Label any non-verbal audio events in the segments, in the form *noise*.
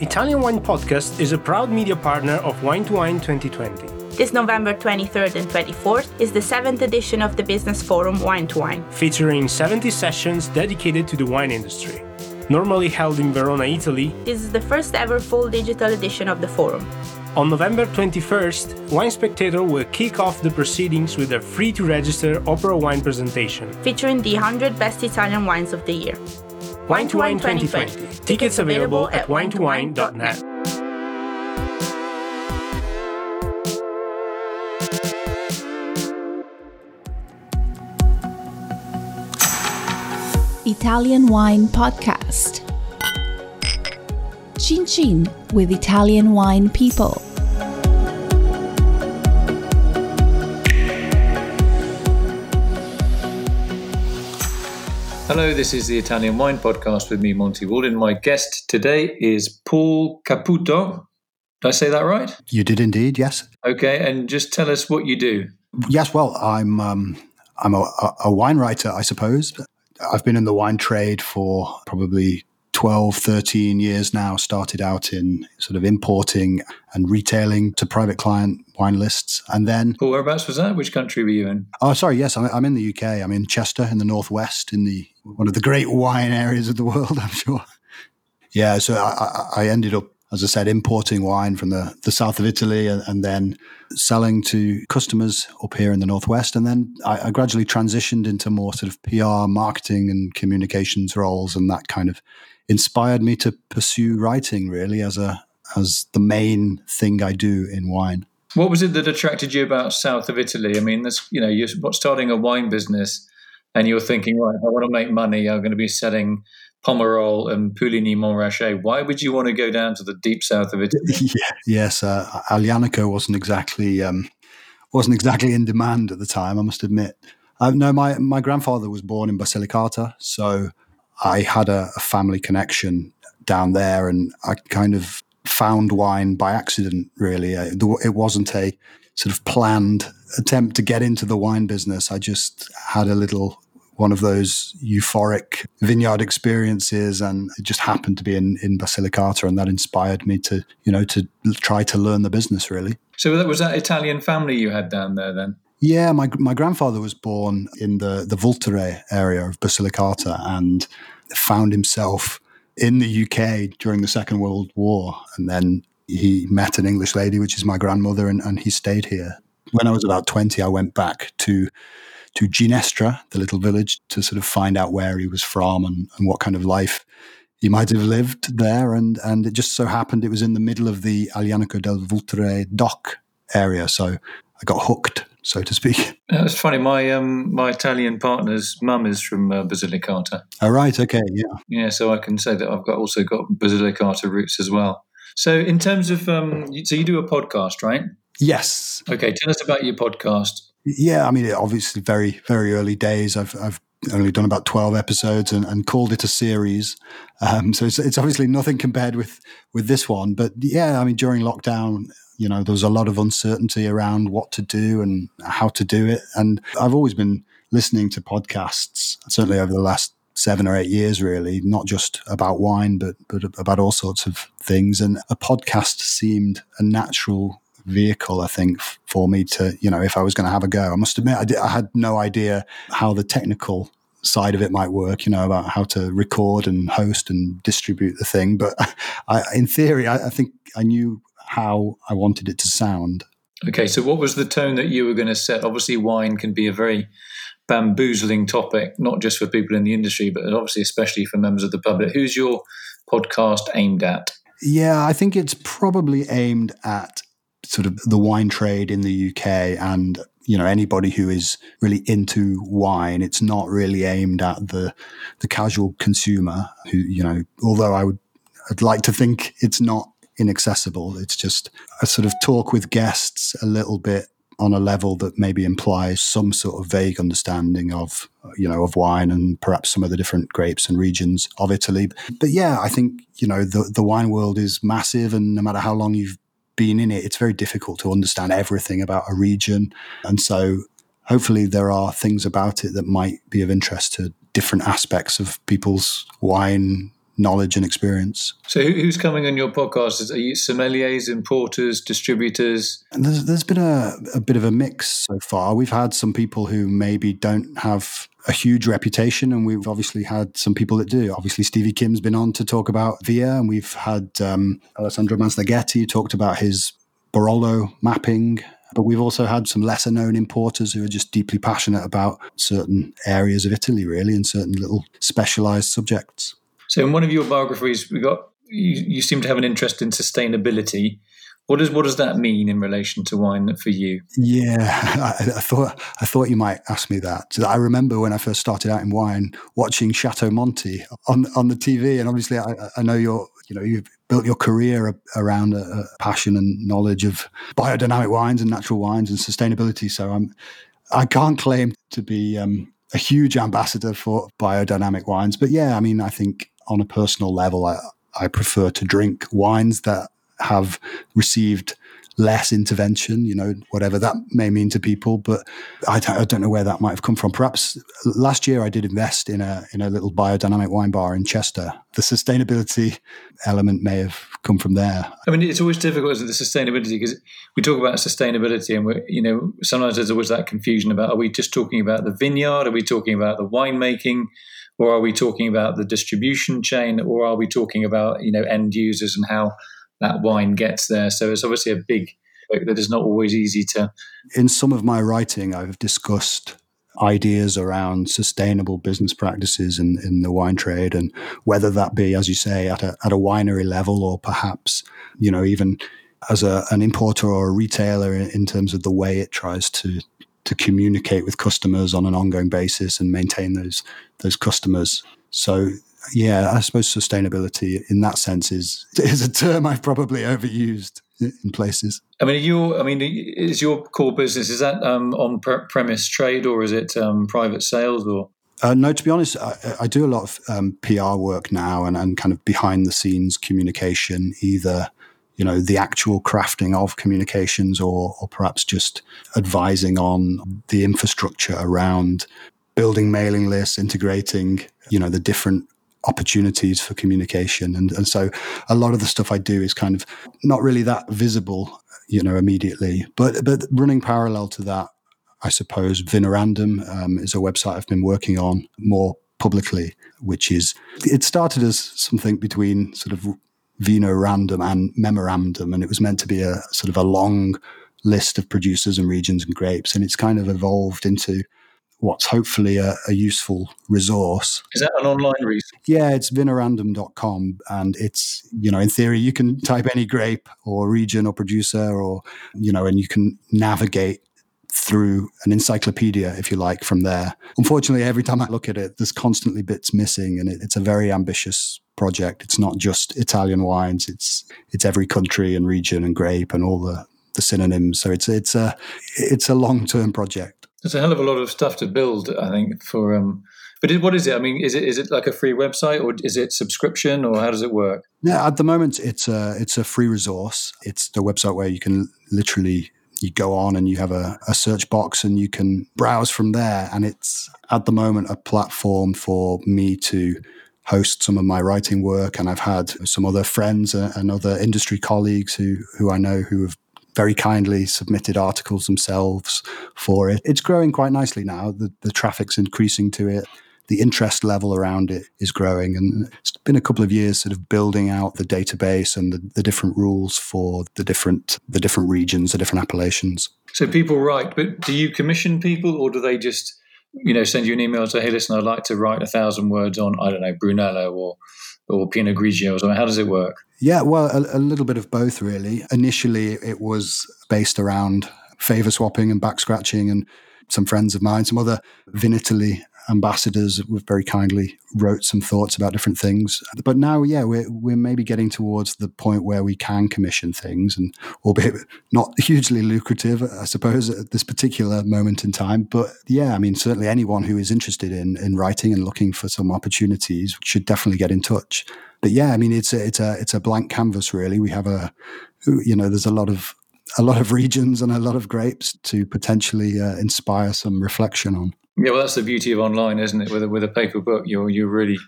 Italian Wine Podcast is a proud media partner of Wine to Wine 2020. This November 23rd and 24th is the seventh edition of the business forum Wine to Wine, featuring 70 sessions dedicated to the wine industry. Normally held in Verona, Italy, this is the first ever full digital edition of the forum. On November 21st, Wine Spectator will kick off the proceedings with a free to register Opera Wine presentation featuring the 100 best Italian wines of the year. Wine to Wine 2020. Tickets available at wine2wine.net. Italian Wine Podcast. Chin Chin with Italian wine people. Hello, this is the Italian Wine Podcast with me, Monty Waldin. My guest today is Paul Caputo. Did I say that right? You did indeed, yes. Okay, and just tell us what you do. Yes, well, I'm um, I'm a, a wine writer, I suppose. I've been in the wine trade for probably 12, 13 years now, started out in sort of importing and retailing to private client wine lists. And then. Well, whereabouts was that? Which country were you in? Oh, sorry. Yes, I'm, I'm in the UK. I'm in Chester in the Northwest, in the one of the great wine areas of the world, *laughs* I'm sure. Yeah, so I, I ended up as I said, importing wine from the, the south of Italy and, and, then selling to customers up here in the northwest. And then I, I, gradually transitioned into more sort of PR, marketing, and communications roles, and that kind of inspired me to pursue writing really as a as the main thing I do in wine. What was it that attracted you about south of Italy? I mean, that's you know, you're starting a wine business, and you're thinking, right, I want to make money. I'm going to be selling Pomerol and Puligny Montrachet. Why would you want to go down to the deep south of Italy? *laughs* Yeah, yes, uh, Aglianico wasn't exactly um, wasn't exactly in demand at the time. I must admit. Uh, no, my my grandfather was born in Basilicata, so I had a, a family connection down there, and I kind of found wine by accident. Really, it wasn't a sort of planned attempt to get into the wine business. I just had a little one of those euphoric vineyard experiences and it just happened to be in, in Basilicata and that inspired me to, you know, to try to learn the business really. So that was that Italian family you had down there then? Yeah, my my grandfather was born in the the Vulture area of Basilicata and found himself in the UK during the Second World War, and then he met an English lady, which is my grandmother, and, and he stayed here. When I was about twenty, I went back to to Ginestra, the little village, to sort of find out where he was from and, and what kind of life he might have lived there. And, and it just so happened it was in the middle of the Aglianico del Vulture DOC area. So I got hooked, so to speak. *laughs* That's funny. My um, my Italian partner's mum is from uh, Basilicata. Oh, right. Okay. Yeah. Yeah. So I can say that I've got also got Basilicata roots as well. So in terms of, um, so you do a podcast, right? Yes. Okay. Tell us about your podcast. Yeah, I mean, obviously, very very early days. I've I've only done about twelve episodes and, and called it a series. Um, so it's it's obviously nothing compared with with this one. But yeah, I mean, during lockdown, you know, there was a lot of uncertainty around what to do and how to do it. And I've always been listening to podcasts, certainly over the last seven or eight years, really, not just about wine, but but about all sorts of things. And a podcast seemed a natural vehicle, I think, for me to, you know, if I was going to have a go. I must admit, I, did, I had no idea how the technical side of it might work, you know, about how to record and host and distribute the thing. But *laughs* I, in theory, I, I think I knew how I wanted it to sound. Okay, so what was the tone that you were going to set? Obviously, wine can be a very bamboozling topic, not just for people in the industry, but obviously, especially for members of the public. Who's your podcast aimed at? Yeah, I think it's probably aimed at sort of the wine trade in the UK and you know anybody who is really into wine it's not really aimed at the the casual consumer who you know although I would I'd like to think it's not inaccessible it's just a sort of talk with guests a little bit on a level that maybe implies some sort of vague understanding of you know of wine and perhaps some of the different grapes and regions of Italy but yeah I think you know the the wine world is massive and no matter how long you've been in it, it's very difficult to understand everything about a region. And so hopefully there are things about it that might be of interest to different aspects of people's wine knowledge and experience. So, who's coming on your podcast? Are you sommeliers, importers, distributors? And there's, there's been a, a bit of a mix so far. We've had some people who maybe don't have a huge reputation, and we've obviously had some people that do. Obviously, Stevie Kim's been on to talk about Via, and we've had um, Alessandro Masnaghetti talked about his Barolo mapping. But we've also had some lesser known importers who are just deeply passionate about certain areas of Italy, really, and certain little specialized subjects. So, in one of your biographies, we got you, you seem to have an interest in sustainability. What does what does that mean in relation to wine for you? Yeah, *laughs* I, I, thought I thought you might ask me that. I remember when I first started out in wine, watching Chateau Monty on on the TV, and obviously I, I know you're you know you've built your career around a, a, passion and knowledge of biodynamic wines and natural wines and sustainability. So I'm I can't claim to be um, a huge ambassador for biodynamic wines, but yeah, I mean I think on a personal level, I, I prefer to drink wines that have received less intervention, you know, whatever that may mean to people. But I, I, don't know where that might have come from. Perhaps last year I did invest in a in a little biodynamic wine bar in Chester. The sustainability element may have come from there. I mean, it's always difficult, it, the sustainability because we talk about sustainability, and we're you know sometimes there's always that confusion about are we just talking about the vineyard, are we talking about the winemaking? Or are we talking about the distribution chain, or are we talking about you know end users and how that wine gets there? So it's obviously a big that is not always easy to. In some of my writing, I've discussed ideas around sustainable business practices in, in the wine trade and whether that be, as you say, at a, at a winery level or perhaps, you know, even as a, an importer or a retailer in, in terms of the way it tries to to communicate with customers on an ongoing basis and maintain those those customers. So yeah, I suppose sustainability in that sense is *laughs* is a term I've probably overused in places. I mean, you. I mean, is your core business is that um, on premise trade or is it um, private sales or? Uh, no, to be honest, I, I do a lot of um, PR work now and, and kind of behind the scenes communication, either you know the actual crafting of communications or, or perhaps just advising on the infrastructure around building mailing lists integrating you know the different opportunities for communication. And, and so a lot of the stuff i do is kind of not really that visible you know immediately but but running parallel to that i suppose vinorandum um, is a website i've been working on more publicly which is it started as something between sort of Vino Random and Memorandum, and it was meant to be a sort of a long list of producers and regions and grapes, and it's kind of evolved into what's hopefully a, a useful resource. Is that an online resource? Yeah, it's vinorandum.com, and it's you know in theory you can type any grape or region or producer or you know, and you can navigate through an encyclopedia, if you like, from there. Unfortunately, every time I look at it, there's constantly bits missing, and it, it's a very ambitious project. It's not just Italian wines; it's it's every country and region and grape and all the the synonyms. So it's it's a it's a long term project. It's a hell of a lot of stuff to build, I think. For um, but what is it? I mean, is it is it like a free website or is it subscription or how does it work? Yeah, at the moment it's a it's a free resource. It's the website where you can literally you go on and you have a, a, search box and you can browse from there. And it's at the moment a platform for me to host some of my writing work. And I've had some other friends and other industry colleagues who, who I know who have very kindly submitted articles themselves for it. It's growing quite nicely now. The, the traffic's increasing to it the interest level around it is growing. And it's been a couple of years sort of building out the database and the, the different rules for the different the different regions, the different appellations. So people write, but do you commission people or do they just, you know, send you an email say, hey, listen, I'd like to write a thousand words on, I don't know, Brunello or or Pinot Grigio or something? How does it work? Yeah, well, a, a little bit of both, really. Initially, it was based around favor swapping and back scratching and some friends of mine, some other Vinitaly ambassadors very kindly wrote some thoughts about different things. But now, yeah, we're, we're maybe getting towards the point where we can commission things and albeit not *laughs* hugely lucrative, I suppose, at this particular moment in time. But yeah, I mean, certainly anyone who is interested in, in writing and looking for some opportunities should definitely get in touch. But yeah, I mean, it's a, it's a, it's a blank canvas, really. We have a, you know, there's a lot of a lot of regions and a lot of grapes to potentially uh, inspire some reflection on. Yeah, well, that's the beauty of online, isn't it? With a, with a paper book, you're you're really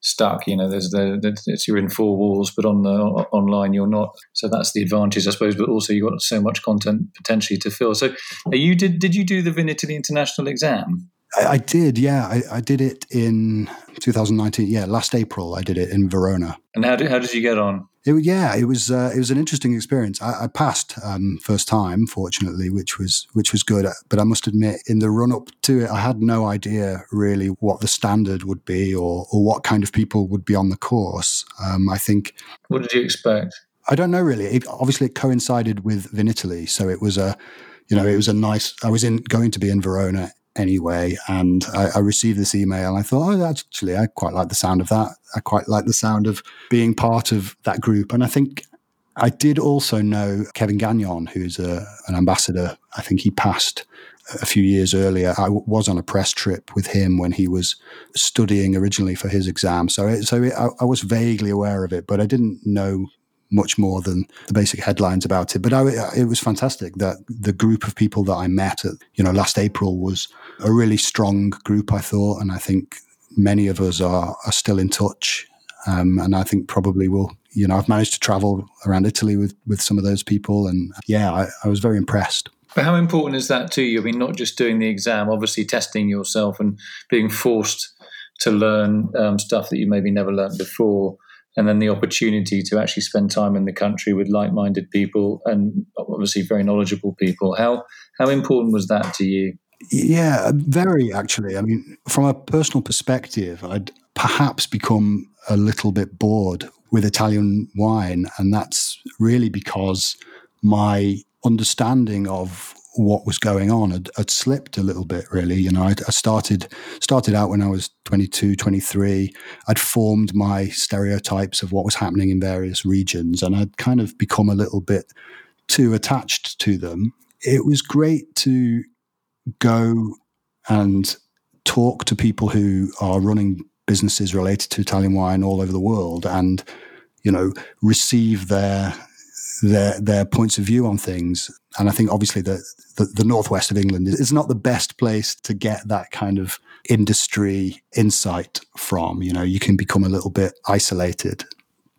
stuck. You know, there's the, the you're in four walls, but on the online you're not. So that's the advantage, I suppose. But also you've got so much content potentially to fill. So you did did you do the Vinitaly International exam? I, I did, yeah. I, I, did it in 2019. Yeah, last April I did it in Verona. And how did how did you get on? It, yeah, it was uh, it was an interesting experience. I, I passed um, first time, fortunately, which was which was good. But I must admit, in the run up to it, I had no idea really what the standard would be or or what kind of people would be on the course. Um, I think. What did you expect? I don't know really. It, obviously, it coincided with Vinitaly, so it was a you know, it was a nice. I was in going to be in Verona anyway. And I, I, received this email I thought, oh, actually, I quite like the sound of that. I quite like the sound of being part of that group. And I think I did also know Kevin Gagnon, who's a, an ambassador. I think he passed a few years earlier. I was on a press trip with him when he was studying originally for his exam. So, it, so it, I, I was vaguely aware of it, but I didn't know much more than the basic headlines about it. But I, it was fantastic that the group of people that I met at, you know, last April was a really strong group, I thought. And I think many of us are, are still in touch. Um, and I think probably will, you know, I've managed to travel around Italy with, with some of those people. And yeah, I, I was very impressed. But how important is that to you? I mean, not just doing the exam, obviously testing yourself and being forced to learn um, stuff that you maybe never learned before and then the opportunity to actually spend time in the country with like-minded people and obviously very knowledgeable people. How how important was that to you? Yeah, very actually. I mean, from a personal perspective, I'd perhaps become a little bit bored with Italian wine, and that's really because my understanding of what was going on had, had, slipped a little bit really. You know I, I, started started out when i was 22 23 i'd formed my stereotypes of what was happening in various regions and i'd kind of become a little bit too attached to them. It was great to go and talk to people who are running businesses related to italian wine all over the world and you know receive their their their points of view on things. And I think obviously the, the, the northwest of England is not the best place to get that kind of industry insight from. You know, you can become a little bit isolated.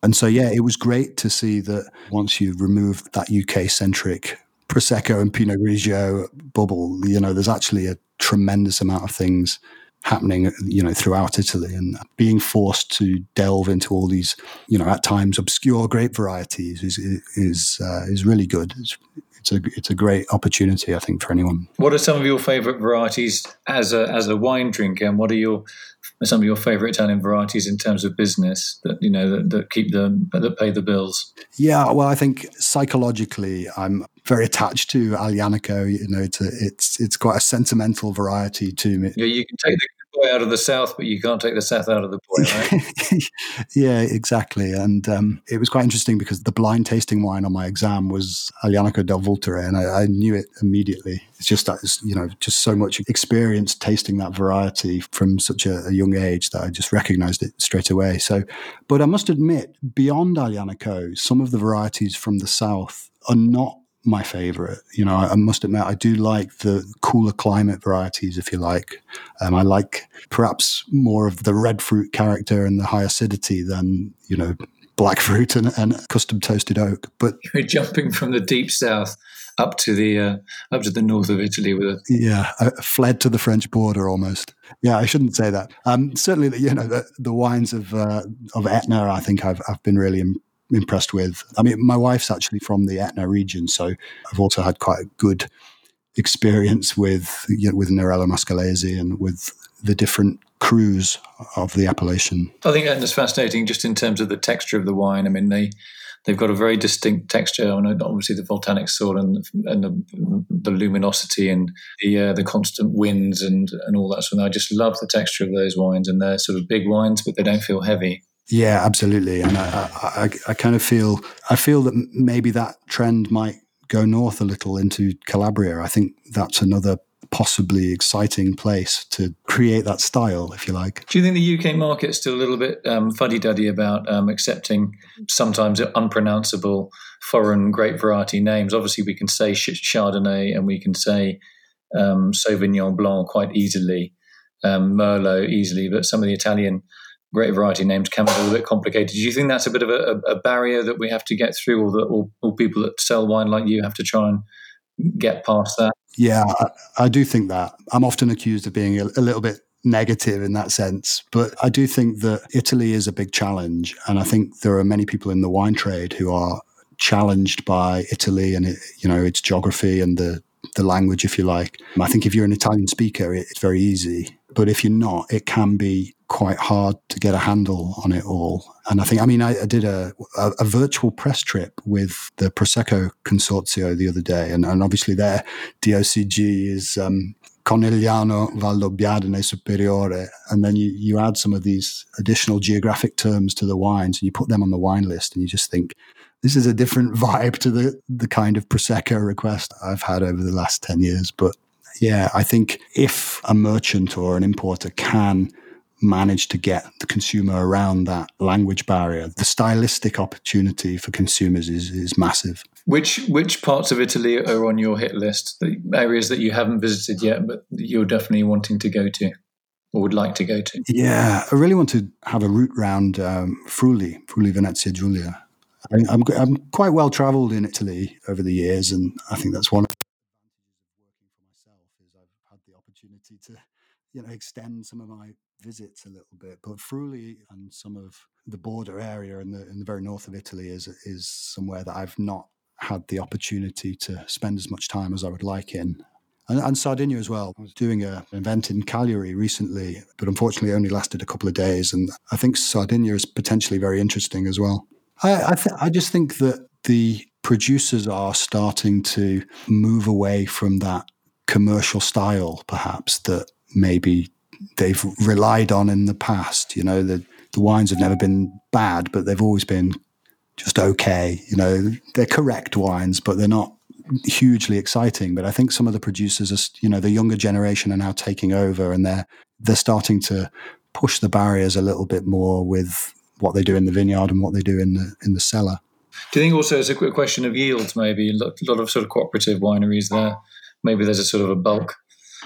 And so yeah, it was great to see that once you remove that UK centric prosecco and pinot grigio bubble, you know, there's actually a tremendous amount of things happening, you know, throughout Italy and being forced to delve into all these, you know, at times obscure grape varieties is is uh, is really good. It's, it's a it's a great opportunity, I think, for anyone. What are some of your favourite varieties as a as a wine drinker, and what are your some of your favourite Italian varieties in terms of business that you know that, that keep the that pay the bills? Yeah, well, I think psychologically, I'm very attached to Aglianico. You know, it's a, it's it's quite a sentimental variety to me. Yeah, you can take the boy out of the south, but you can't take the south out of the boy, right? *laughs* yeah, exactly. And um, it was quite interesting because the blind tasting wine on my exam was Aglianico del Vulture, and I, I, knew it immediately. It's just that, it's, you know, just so much experience tasting that variety from such a, a young age that I just recognized it straight away. So, but I must admit, beyond Aglianico, some of the varieties from the south are not my favorite. You know, I, I, must admit, I do like the cooler climate varieties, if you like. Um, I like perhaps more of the red fruit character and the high acidity than, you know, black *laughs* fruit and, and custom toasted oak. But *laughs* you're jumping from the deep south up to the uh, up to the north of Italy with it. Yeah, I fled to the French border almost. Yeah, I shouldn't say that. Um, certainly, you know, the, the wines of uh, of Etna, I think I've I've been really impressed with. I mean, my wife's actually from the Etna region, so I've also had quite a good experience with you know, with Nerello Mascalese and with the different crus of the appellation. I think Etna's fascinating just in terms of the texture of the wine. I mean, they they've got a very distinct texture, and obviously the volcanic soil and and the, the luminosity and the uh, the constant winds and and all that of. I just love the texture of those wines, and they're sort of big wines, but they don't feel heavy. Yeah, absolutely. And I, I, I, kind of feel, I feel that maybe that trend might go north a little into Calabria. I think that's another possibly exciting place to create that style, if you like. Do you think the UK market is still a little bit um, fuddy-duddy about um, accepting sometimes unpronounceable foreign grape variety names? Obviously, we can say Chardonnay and we can say um, Sauvignon Blanc quite easily, um, Merlot easily, but some of the Italian great variety names can be a little bit complicated. Do you think that's a bit of a, a barrier that we have to get through, or that all, all people that sell wine like you have to try and get past that? Yeah, I, I do think that. I'm often accused of being a, a little bit negative in that sense. But I do think that Italy is a big challenge. And I think there are many people in the wine trade who are challenged by Italy and, it, you know, its geography and the, the language, if you like. I think if you're an Italian speaker, it's very easy. But if you're not, it can be quite hard to get a handle on it all. And I think, I mean, I, I did a, a, a, virtual press trip with the Prosecco Consorzio the other day. And, and obviously, their DOCG is um, Valdobbiadene Superiore, and then you, you add some of these additional geographic terms to the wines and you put them on the wine list and you just think, this is a different *laughs* vibe to the, the kind of Prosecco request I've had over the last 10 years. But yeah, I think if a merchant or an importer can manage to get the consumer around that language barrier, the stylistic opportunity for consumers is, is massive. Which which parts of Italy are on your hit list? The areas that you haven't visited yet, but you're definitely wanting to go to or would like to go to? Yeah, I really want to have a route round um, Friuli, Friuli Venezia Giulia. I, I'm, I'm quite well travelled in Italy over the years, and I think that's one of the advantages of working for myself is I've had the opportunity to, you know, extend some of my visits a little bit. But Friuli and some of the border area in the in the very north of Italy is is somewhere that I've not had the opportunity to spend as much time as I would like in. And, and Sardinia as well. I was doing a, an event in Cagliari recently, but unfortunately only lasted a couple of days. And I think Sardinia is potentially very interesting as well. I, I, th- I just think that the producers are starting to move away from that commercial style, perhaps, that maybe they've relied on in the past. You know, the, the wines have never been bad, but they've always been just okay. You know, they're correct wines, but they're not hugely exciting. But I think some of the producers, are, you know, the younger generation are now taking over, and they're they're starting to push the barriers a little bit more with what they do in the vineyard and what they do in the in the cellar. Do you think also it's a quick question of yields? Maybe a lot of sort of cooperative wineries there. Maybe there's a sort of a bulk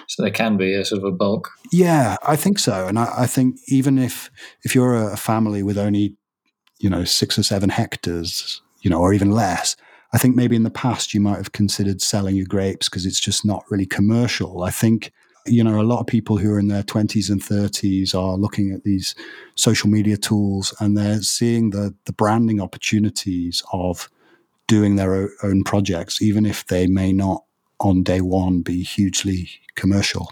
so there can be a sort of a bulk. Yeah, I think so, and I, I, think even if if you're a family with only you know, six or seven hectares, you know, or even less. I think maybe in the past you might have considered selling your grapes because it's just not really commercial. I think, you know, a lot of people who are in their 20s and 30s are looking at these social media tools and they're seeing the, the branding opportunities of doing their own projects, even if they may not on day one be hugely commercial.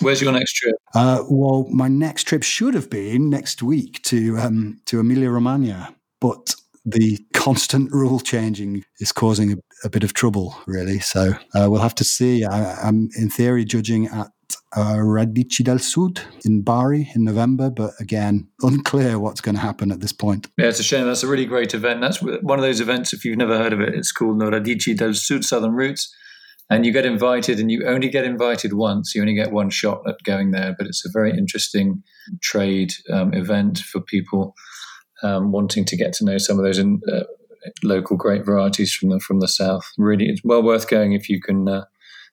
Where's your next trip? Uh, well, my next trip should have been next week to um, to Emilia Romagna, but the *laughs* constant rule changing is causing a, a bit of trouble, really. So uh, we'll have to see. I, am in theory judging at uh, Radici del Sud in Bari in November, but again, *laughs* unclear what's going to happen at this point. Yeah, it's a shame. That's a really great event. That's one of those events. If you've never heard of it, it's called the Radici del Sud Southern Roots and you get invited and you only get invited once. You only get one shot at going there but it's a very interesting trade um, event for people um, wanting to get to know some of those in, uh, local great varieties from the from the south. Really it's well worth going if you can uh,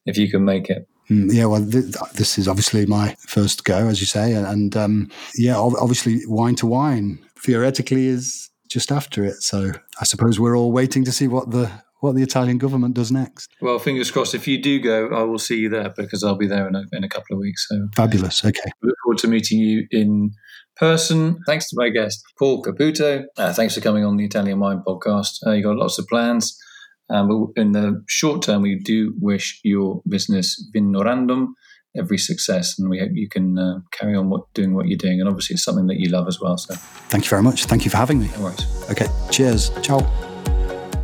if you can make it. Mm, yeah, well, th- this is obviously my first go, as you say, and, um, yeah, obviously, wine to wine theoretically is just after it. So I suppose we're all waiting to see what the what the Italian government does next. Well, fingers crossed. If you do go, I will see you there because I'll be there in a, in a couple of weeks. So fabulous. Okay. I look forward to meeting you in person. Thanks to my guest, Paul Caputo. Uh, thanks for coming on the Italian Wine Podcast. Uh, you got lots of plans. Um, but in the short term, we do wish your business Vinorandum every success, and we hope you can uh, carry on what, doing what you're doing. And obviously, it's something that you love as well. So, thank you very much. Thank you for having me. No worries. Okay. Cheers. Ciao.